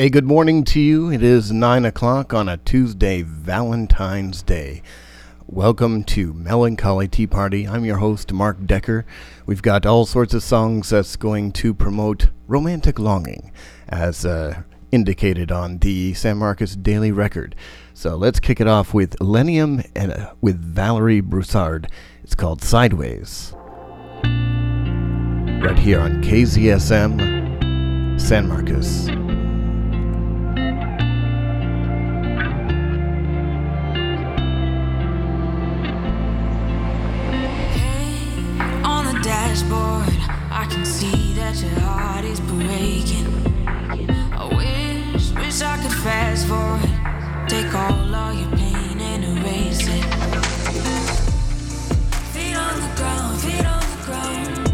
A good morning to you. It is 9 o'clock on a Tuesday, Valentine's Day. Welcome to Melancholy Tea Party. I'm your host, Mark Decker. We've got all sorts of songs that's going to promote romantic longing, as uh, indicated on the San Marcos Daily Record. So let's kick it off with Illenium and uh, with Valerie Broussard. It's called Sideways. Right here on KZSM, San Marcos. That your heart is breaking. I wish, wish I could fast forward, take all of your pain and erase it. Feet on the ground, feet on the ground.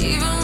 Even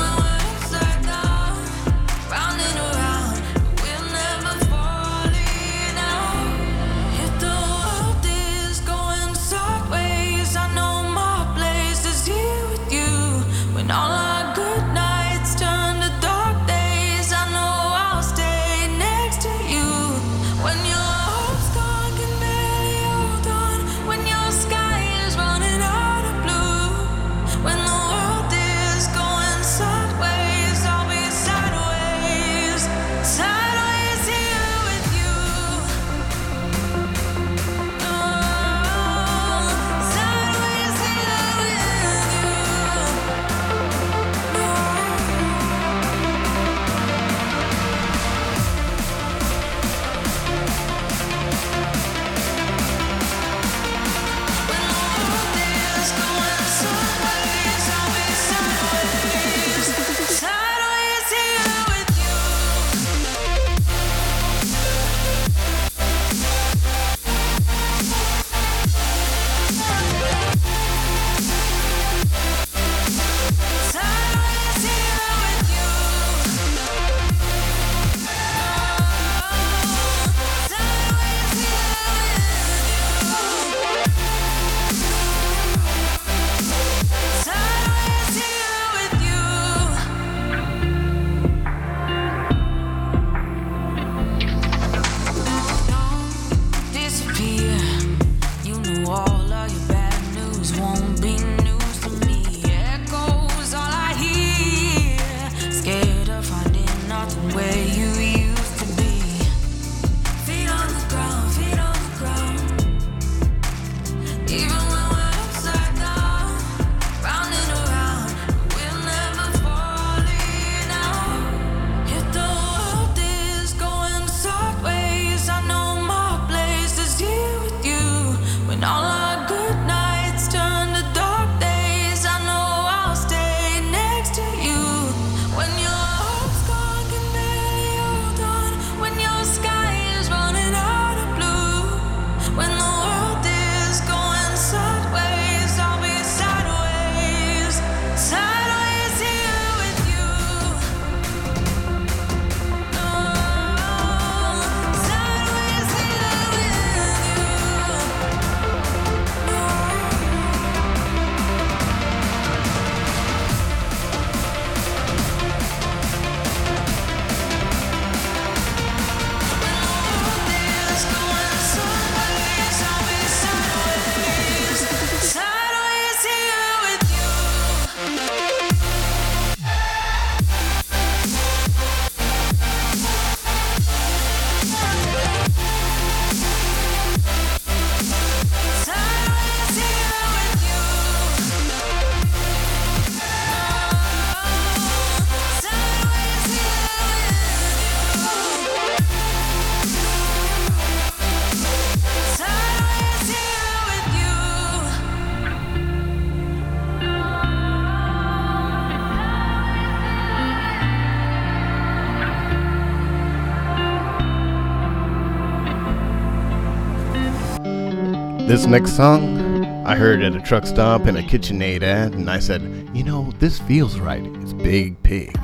This next song, I heard at a truck stop in a KitchenAid ad, and I said, you know, this feels right. It's Big Pig.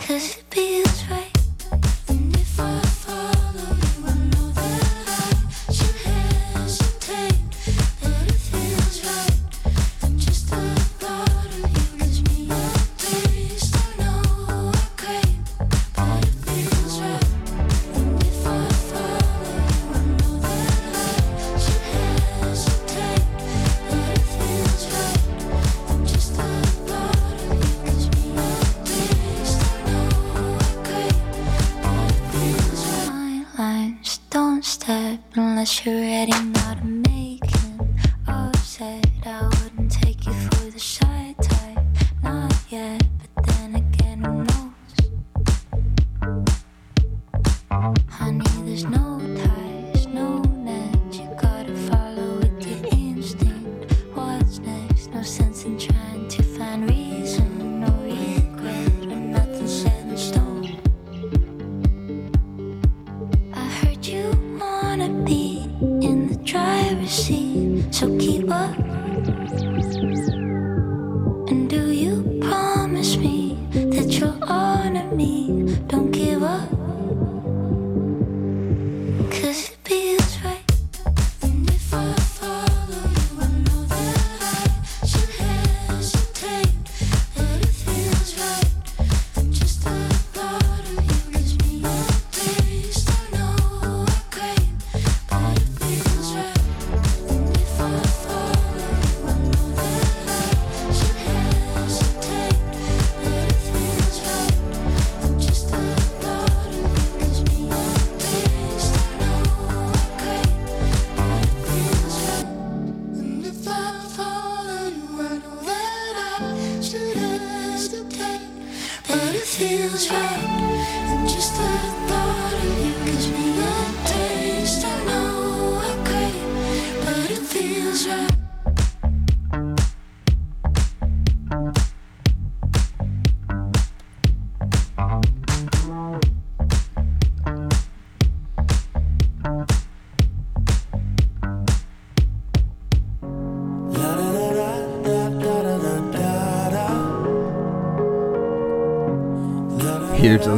Here's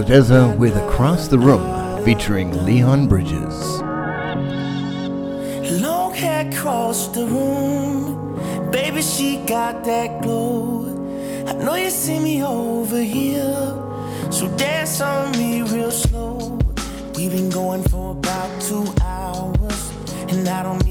ODESZA with Across the Room featuring Leon Bridges. Long hair across the room, baby, she got that glow. I know you see me over here, so dance on me real slow. We've been going for about two hours, and I don't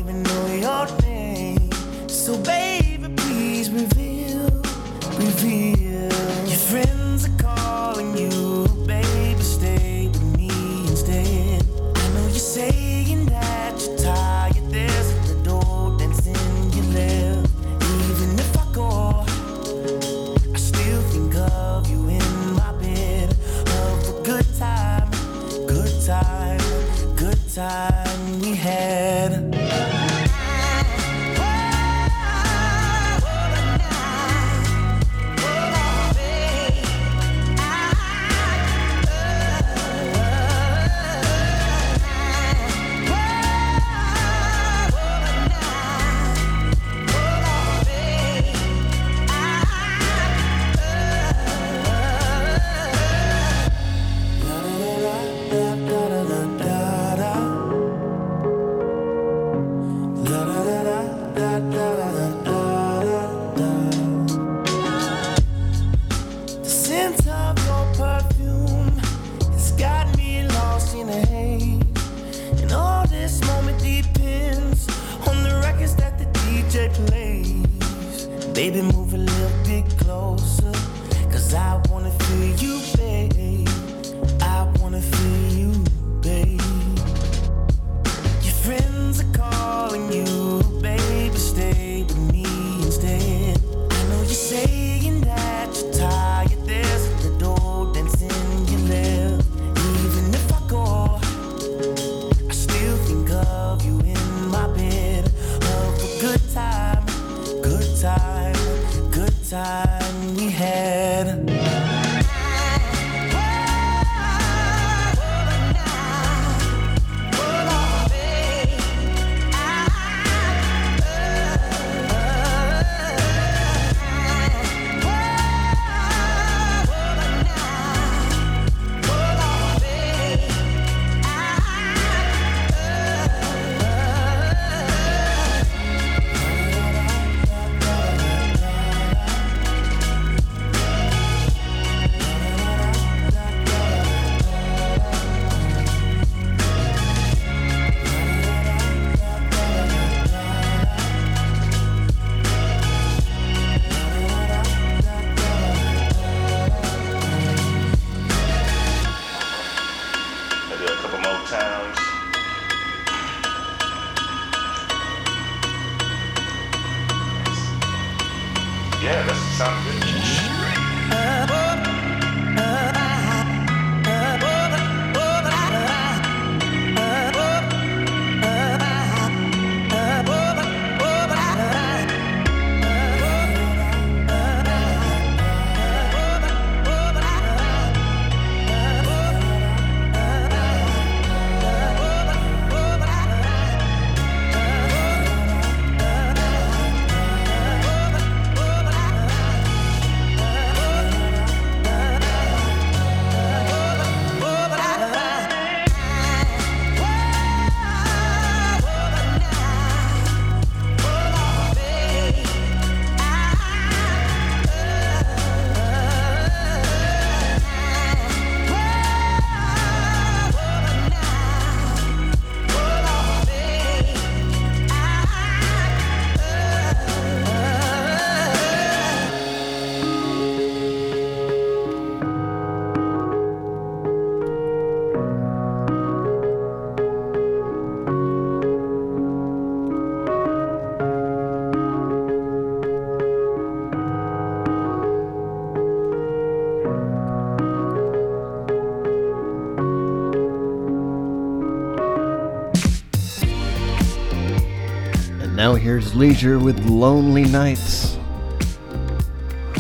here's Leisure with Lonely Nights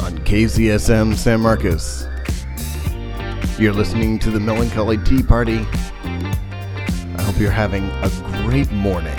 on KZSM San Marcos. You're listening to the Melancholy Tea Party. I hope you're having a great morning.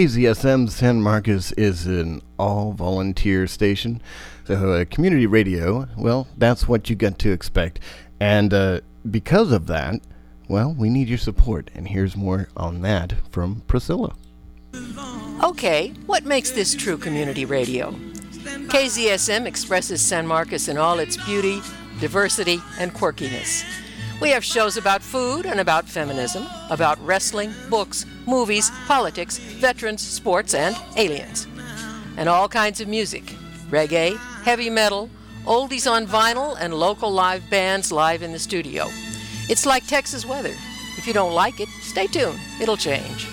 KZSM San Marcos is an all volunteer station. So, a community radio, well, that's what you get to expect. And uh, because of that, well, we need your support. And here's more on that from Priscilla. Okay, what makes this true community radio? KZSM expresses San Marcos in all its beauty, diversity, and quirkiness. We have shows about food and about feminism, about wrestling, books, movies, politics, veterans, sports, and aliens. And all kinds of music reggae, heavy metal, oldies on vinyl, and local live bands live in the studio. It's like Texas weather. If you don't like it, stay tuned, it'll change.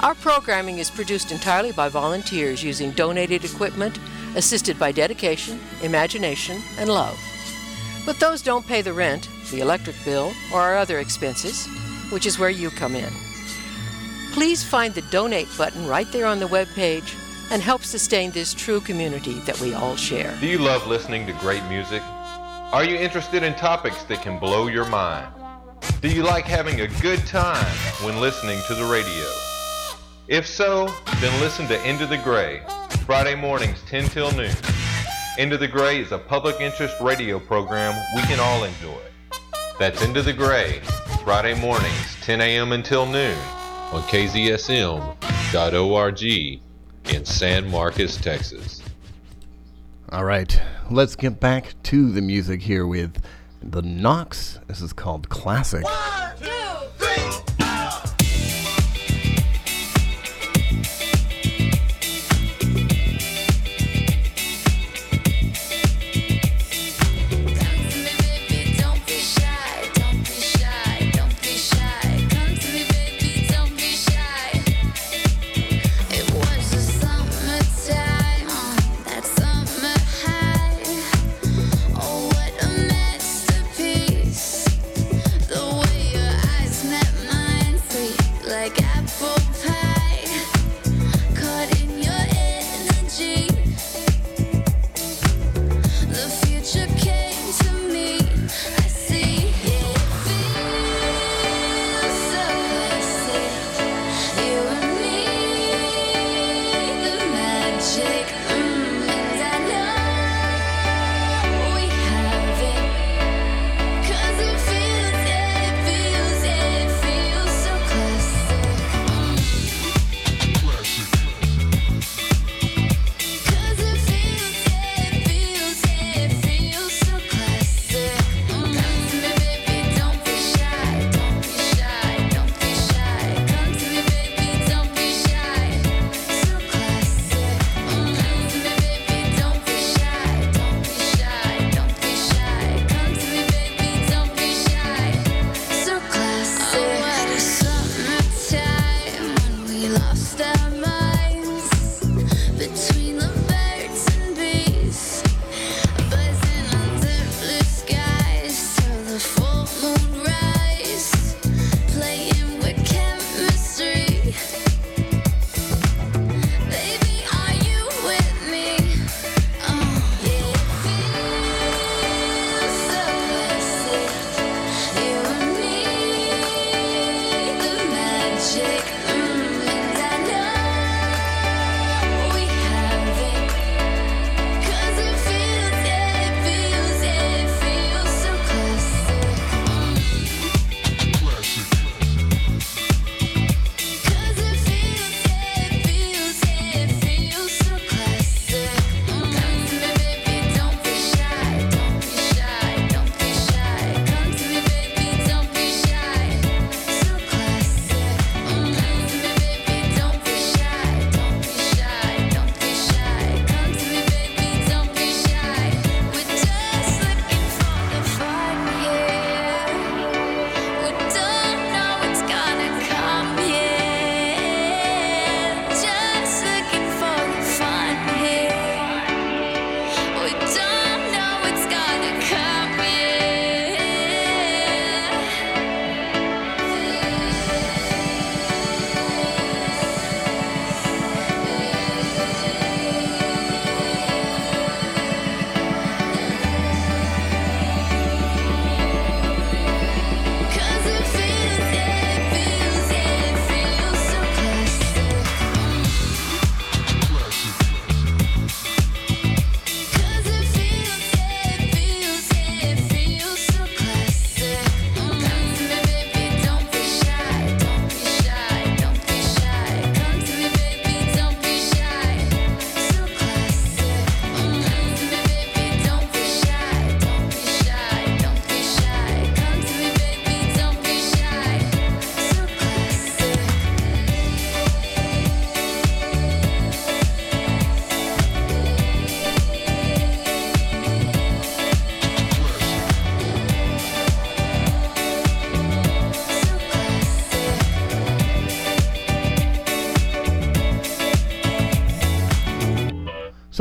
Our programming is produced entirely by volunteers using donated equipment, assisted by dedication, imagination, and love. But those don't pay the rent, the electric bill, or our other expenses, which is where you come in. Please find the donate button right there on the web page and help sustain this true community that we all share. Do you love listening to great music? Are you interested in topics that can blow your mind? Do you like having a good time when listening to the radio? If so, then listen to Into the Gray, Friday mornings 10 till noon. Into the Gray is a public interest radio program we can all enjoy. That's Into the Gray, Friday mornings 10 a.m. until noon on KZSM.org in San Marcos, Texas. All right, let's get back to the music here with the Knocks. This is called Classic. One, two,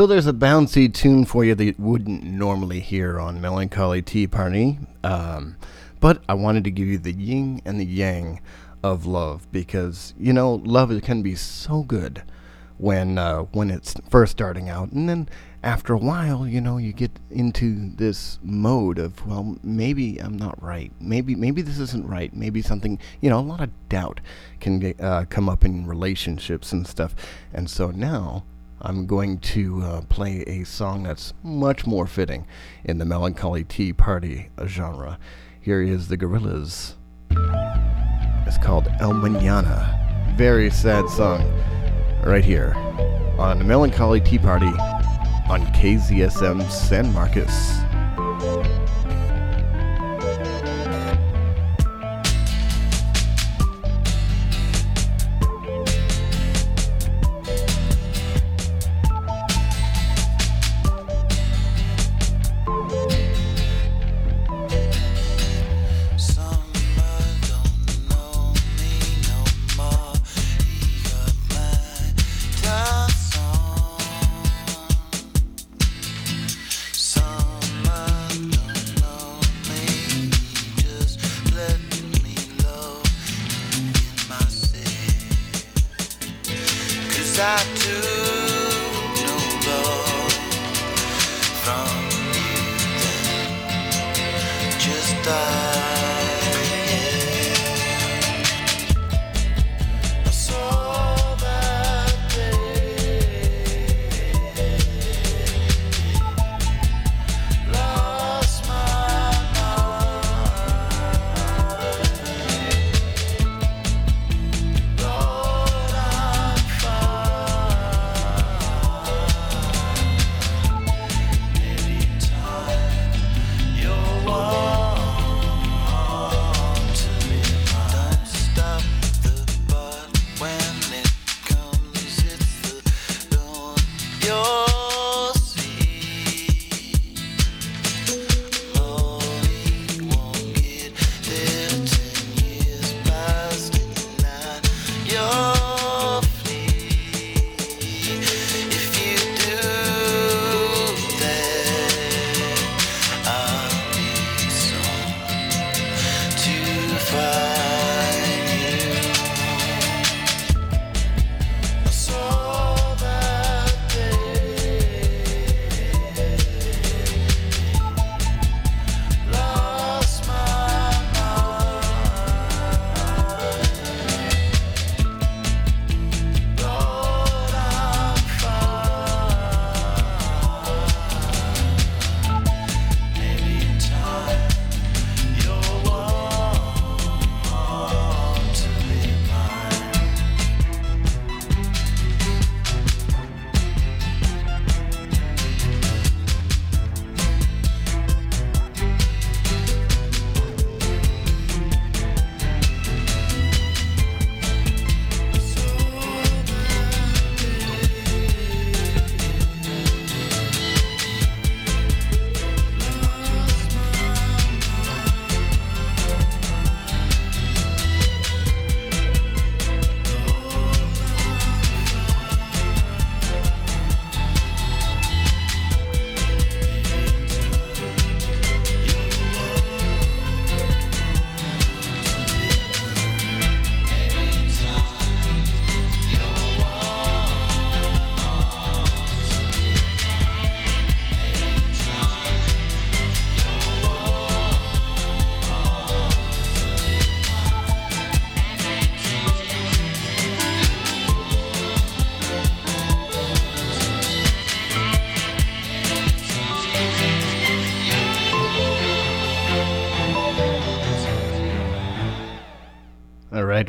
there's a bouncy tune for you that you wouldn't normally hear on Melancholy Tea Party. Um, but I wanted to give you the yin and the yang of love because, you know, love can be so good when uh, when it's first starting out, and then after a while, you know, you get into this mode of, well, maybe I'm not right. Maybe maybe this isn't right. Maybe something, you know, a lot of doubt can get, uh, come up in relationships and stuff. And so now I'm going to uh, play a song that's much more fitting in the melancholy tea party genre. Here is the Gorillaz. It's called El Manana. Very sad song right here on Melancholy Tea Party on KZSM San Marcos.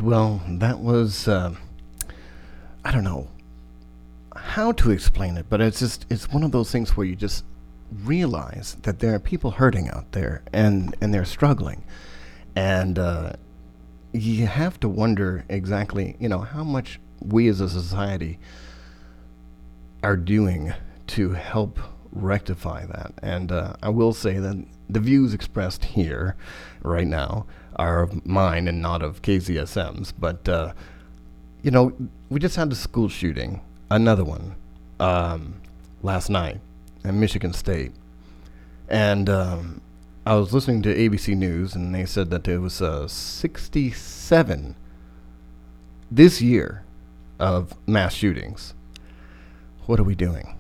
Well, that was. Uh, I don't know how to explain it, but it's just it's one of those things where you just realize that there are people hurting out there and and they're struggling, and uh, you have to wonder exactly you know how much we as a society are doing to help rectify that. And uh, I will say that the views expressed here right now are of mine and not of KZSM's. But, uh, you know, we just had a school shooting, another one. Um, last night at Michigan State, and um, I was listening to ABC News, and they said that there was uh, 67 this year of mass shootings. What are we doing?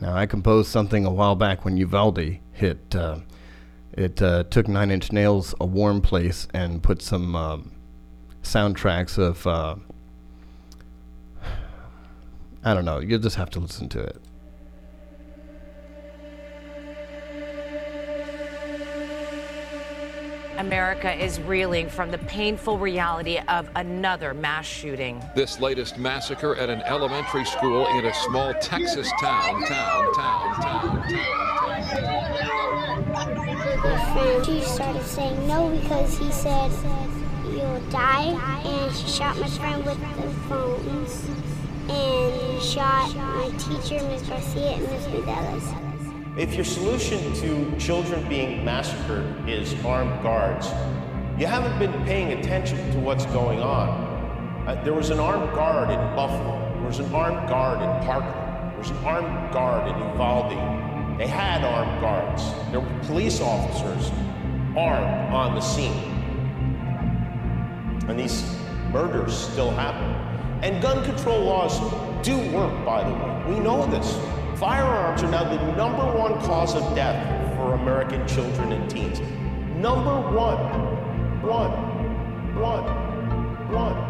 Now, I composed something a while back when Uvalde hit. Uh, it uh, took Nine Inch Nails' "A Warm Place" and put some um, soundtracks of. Uh, I don't know. You'll just have to listen to it. America is reeling from the painful reality of another mass shooting. This latest massacre at an elementary school in a small Texas town, town, town, town, town. My friend, she started saying no because he said you'll die, and she shot my friend with the phones, and shot my teacher, Ms. Garcia, and Miss Medelas. If your solution to children being massacred is armed guards, you haven't been paying attention to what's going on. Uh, there was an armed guard in Buffalo. There was an armed guard in Parkland. There was an armed guard in Uvalde. They had armed guards. There were police officers armed on the scene. And these murders still happen. And gun control laws do work, by the way. We know this. Firearms are now the number one cause of death for American children and teens. Number one. One. One. One.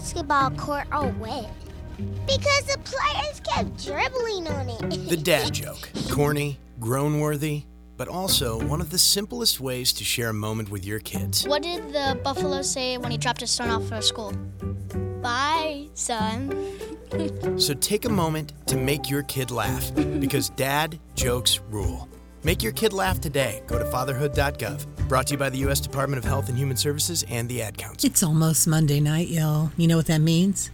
Basketball court all wet? Because the players kept dribbling on it. The dad joke. Corny, groan worthy, but also one of the simplest ways to share a moment with your kids. What did the buffalo say when he dropped his son off at school? Bye, son. So take a moment to make your kid laugh because dad jokes rule. Make your kid laugh today. Go to fatherhood.gov. Brought to you by the U.S. Department of Health and Human Services and the Ad Council. It's almost Monday night, y'all. You know what that means?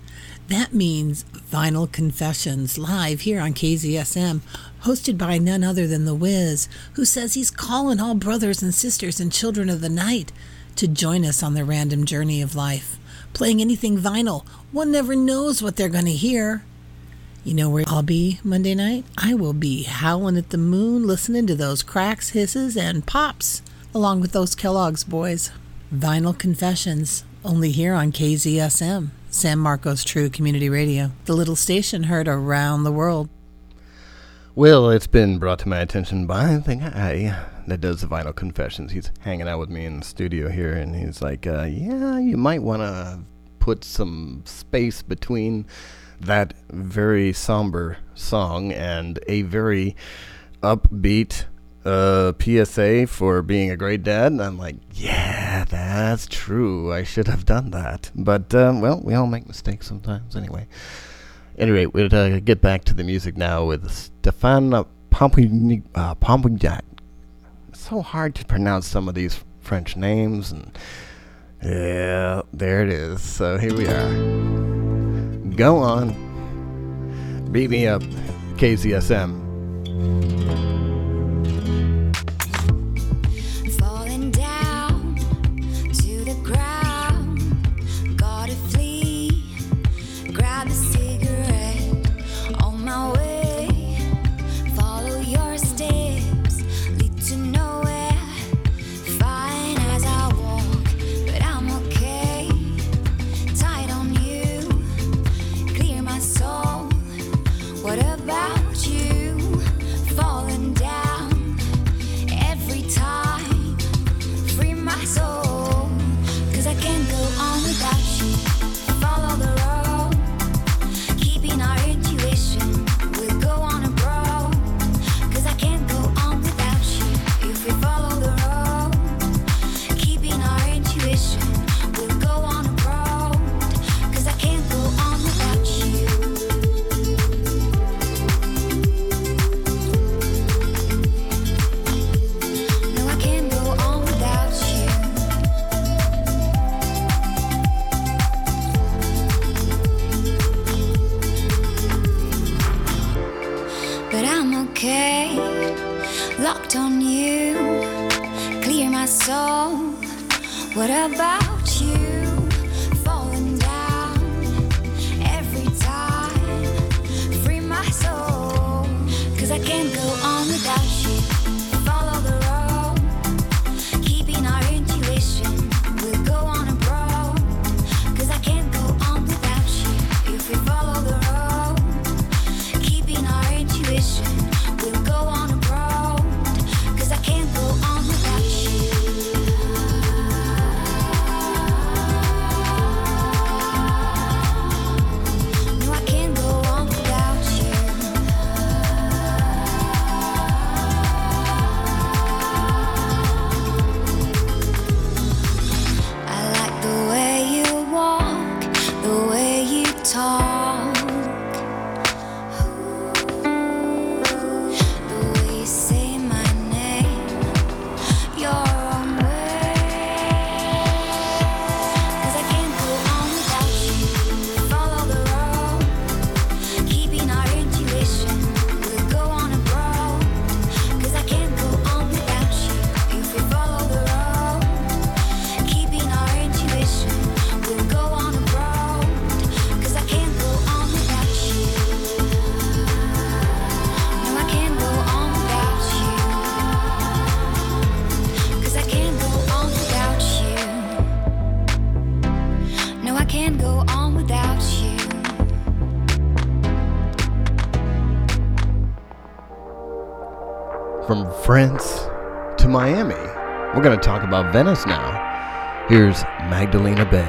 That means Vinyl Confessions live here on KZSM, hosted by none other than The Wiz, who says he's calling all brothers and sisters and children of the night to join us on the random journey of life. Playing anything vinyl, one never knows what they're going to hear. You know where I'll be Monday night? I will be howling at the moon, listening to those cracks, hisses, and pops, along with those Kellogg's boys. Vinyl Confessions, only here on KZSM, San Marcos True Community Radio, the little station heard around the world. Well, it's been brought to my attention by the guy that does the Vinyl Confessions. He's hanging out with me in the studio here, and he's like, uh, "Yeah, you might want to put some space between that very somber song and a very upbeat uh, PSA for being a great dad. And I'm like, yeah, that's true. I should have done that. But, um, well, we all make mistakes sometimes anyway. Anyway, we'll uh, get back to the music now with Stefan uh, Pompougnac. Uh, So hard to pronounce some of these French names. and Yeah, there it is. So here we are. Go on. Beat me up, KZSM. So going to talk about Venice now. Here's Magdalena Bay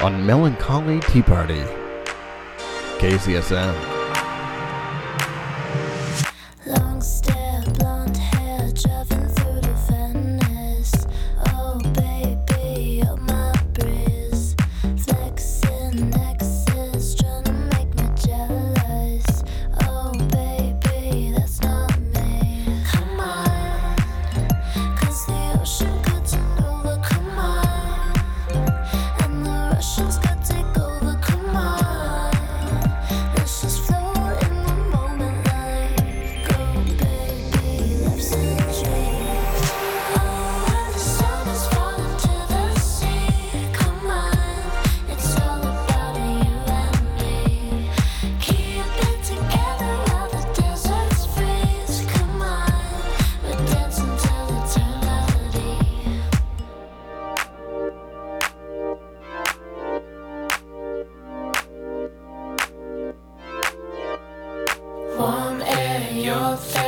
on Melancholy Tea Party, KZSM. warm air, your face.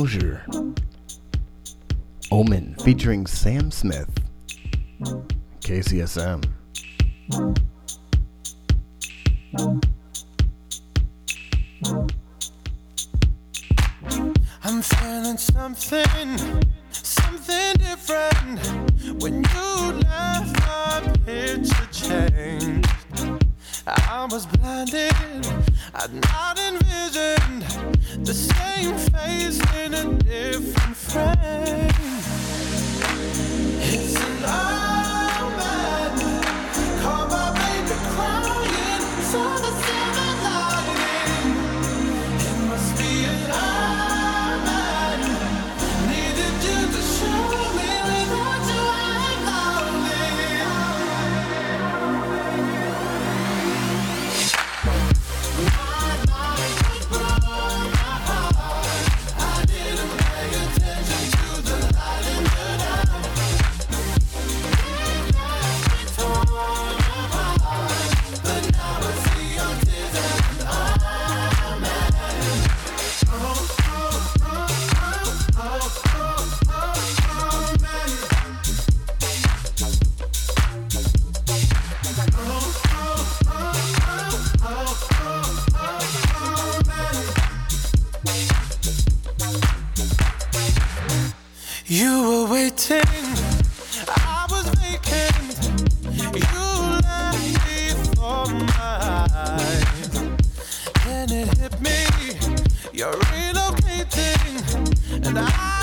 Disclosure. Omen featuring Sam Smith. KZSM. I'm feeling something, something different. When you left, my picture changed. I was blinded, I'd not envisioned the same face in a different frame. It's an omen. Call my baby crying, You were waiting, I was vacant. You left before my eyes. Then it hit me, you're relocating, and I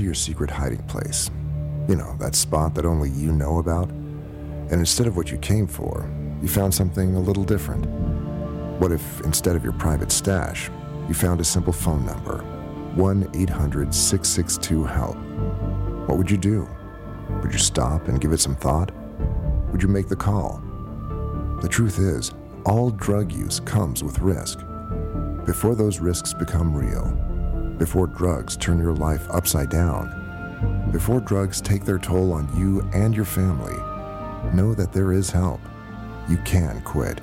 to your secret hiding place? You know, that spot that only you know about? And instead of what you came for, you found something a little different? What if instead of your private stash, you found a simple phone number 1 800 662 HELP? What would you do? Would you stop and give it some thought? Would you make the call? The truth is, all drug use comes with risk. Before those risks become real, before drugs turn your life upside down, before drugs take their toll on you and your family, know that there is help. You can quit.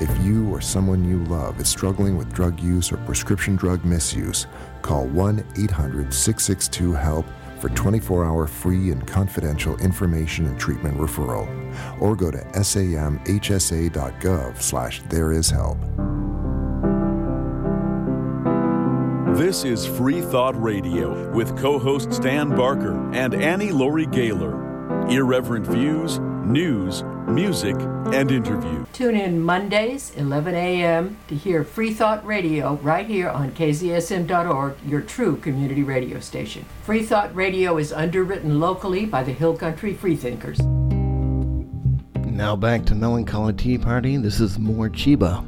If you or someone you love is struggling with drug use or prescription drug misuse, call 1 800 662 HELP for 24 hour free and confidential information and treatment referral, or go to samhsa.gov slash there is help. This is Free Thought Radio with co host Dan Barker and Annie Laurie Gaylor. Irreverent views, news, music, and interview. Tune in Mondays, 11 a.m. to hear Free Thought Radio right here on KZSM.org, your true community radio station. Free Thought Radio is underwritten locally by the Hill Country Freethinkers. Now back to Melancholy Tea Party. This is more Chiba.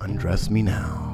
Undress me now.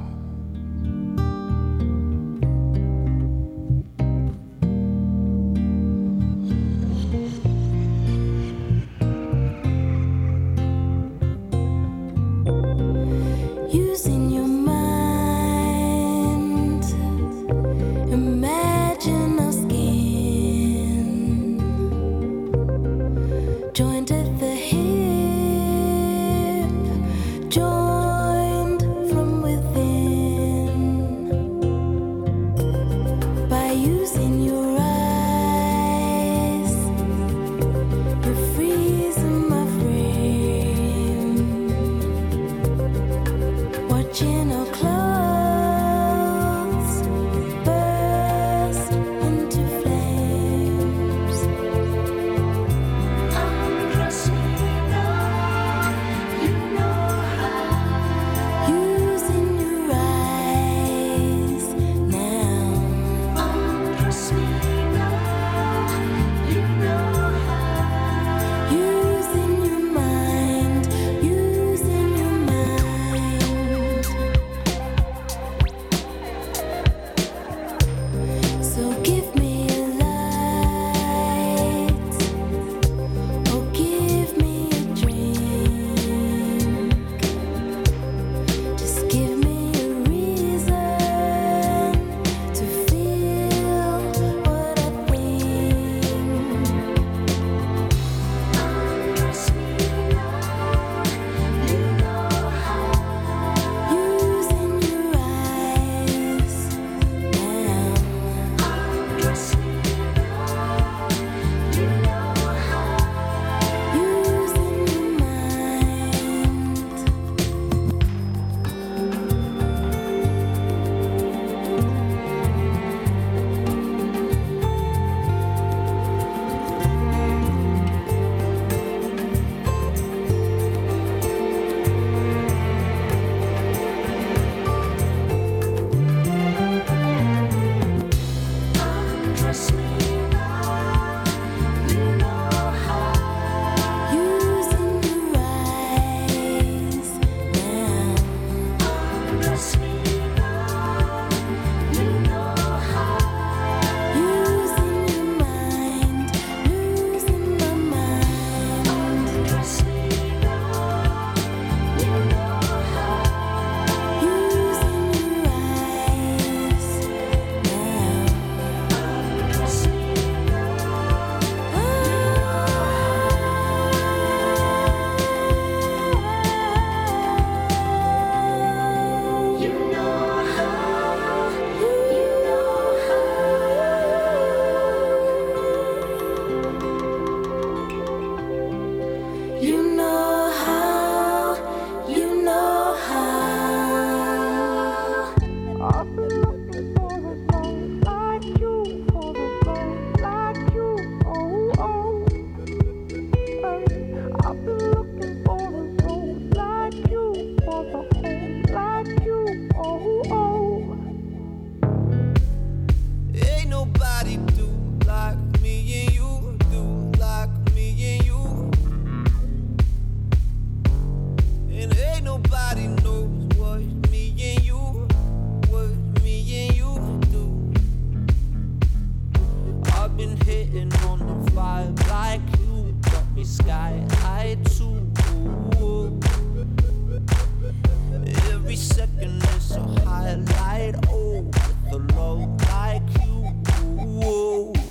Nobody knows what me and you, what me and you do. I've been hitting on the vibe like you, got me sky high too. Every second is a highlight, oh, with a love like you.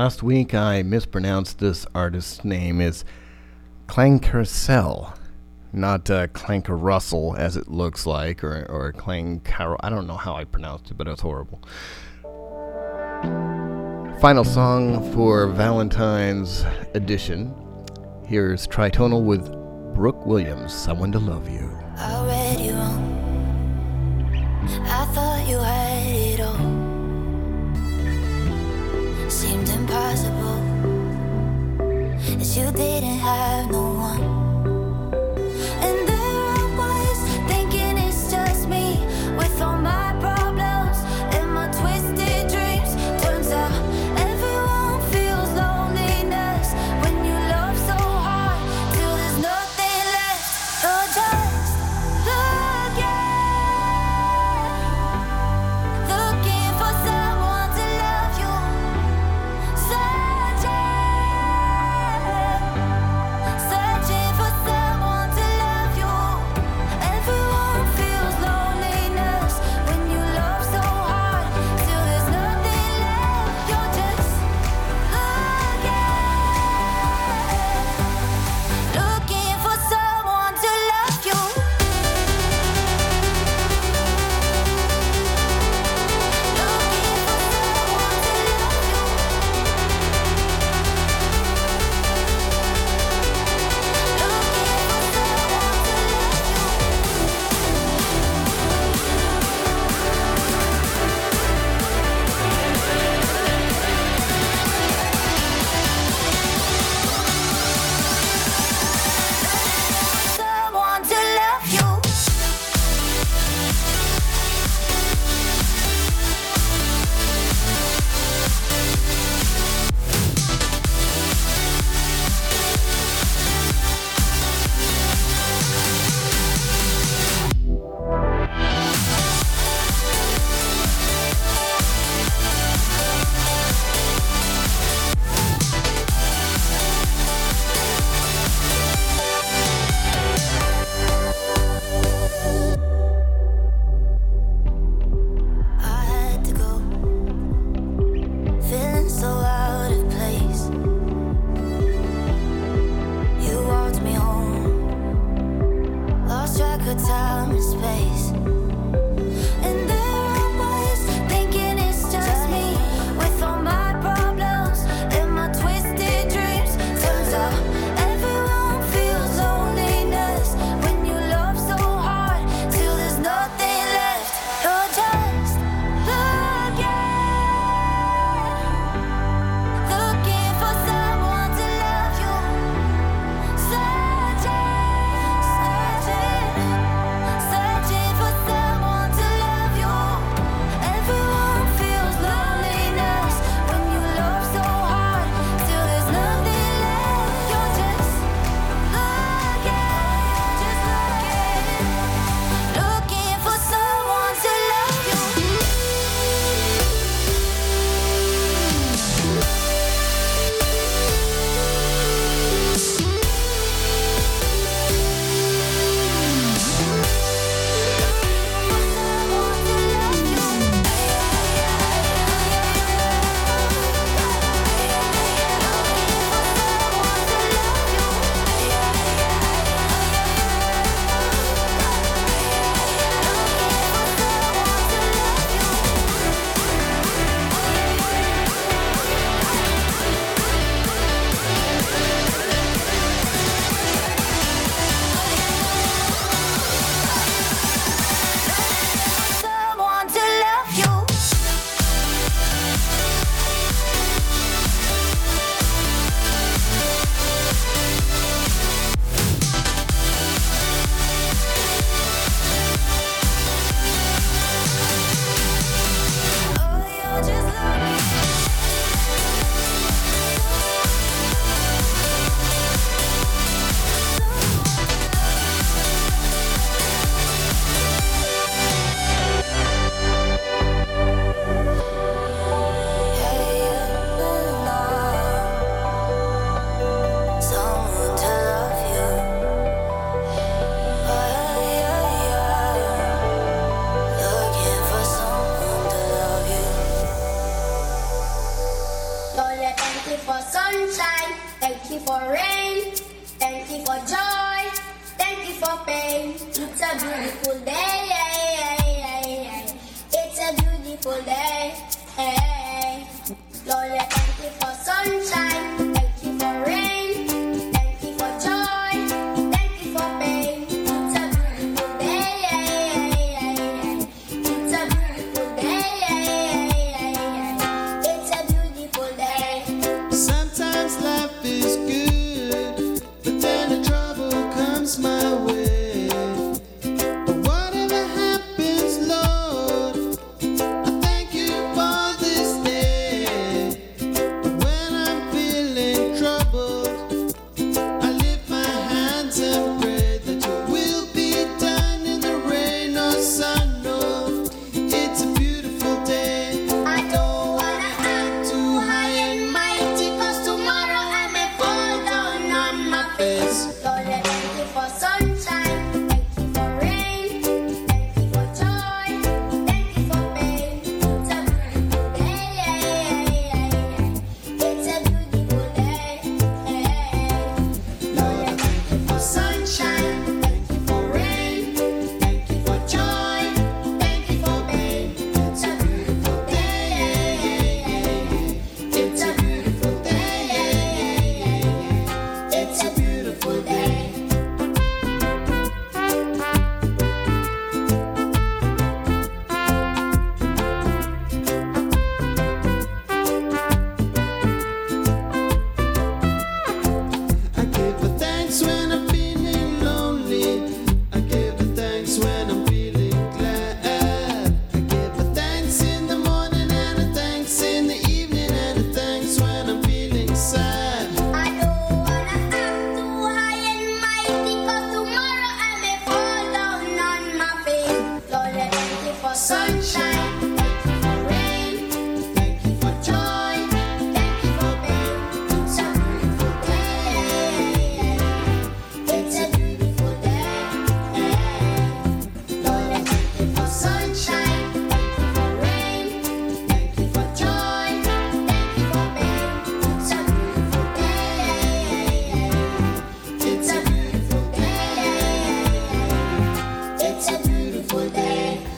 Last week I mispronounced this artist's name is Clankercell, not uh, Clanker Russell as it looks like, or or Clang I don't know how I pronounced it, but it's horrible. Final song for Valentine's edition. Here's Tritonal with Brooke Williams, "Someone to Love You."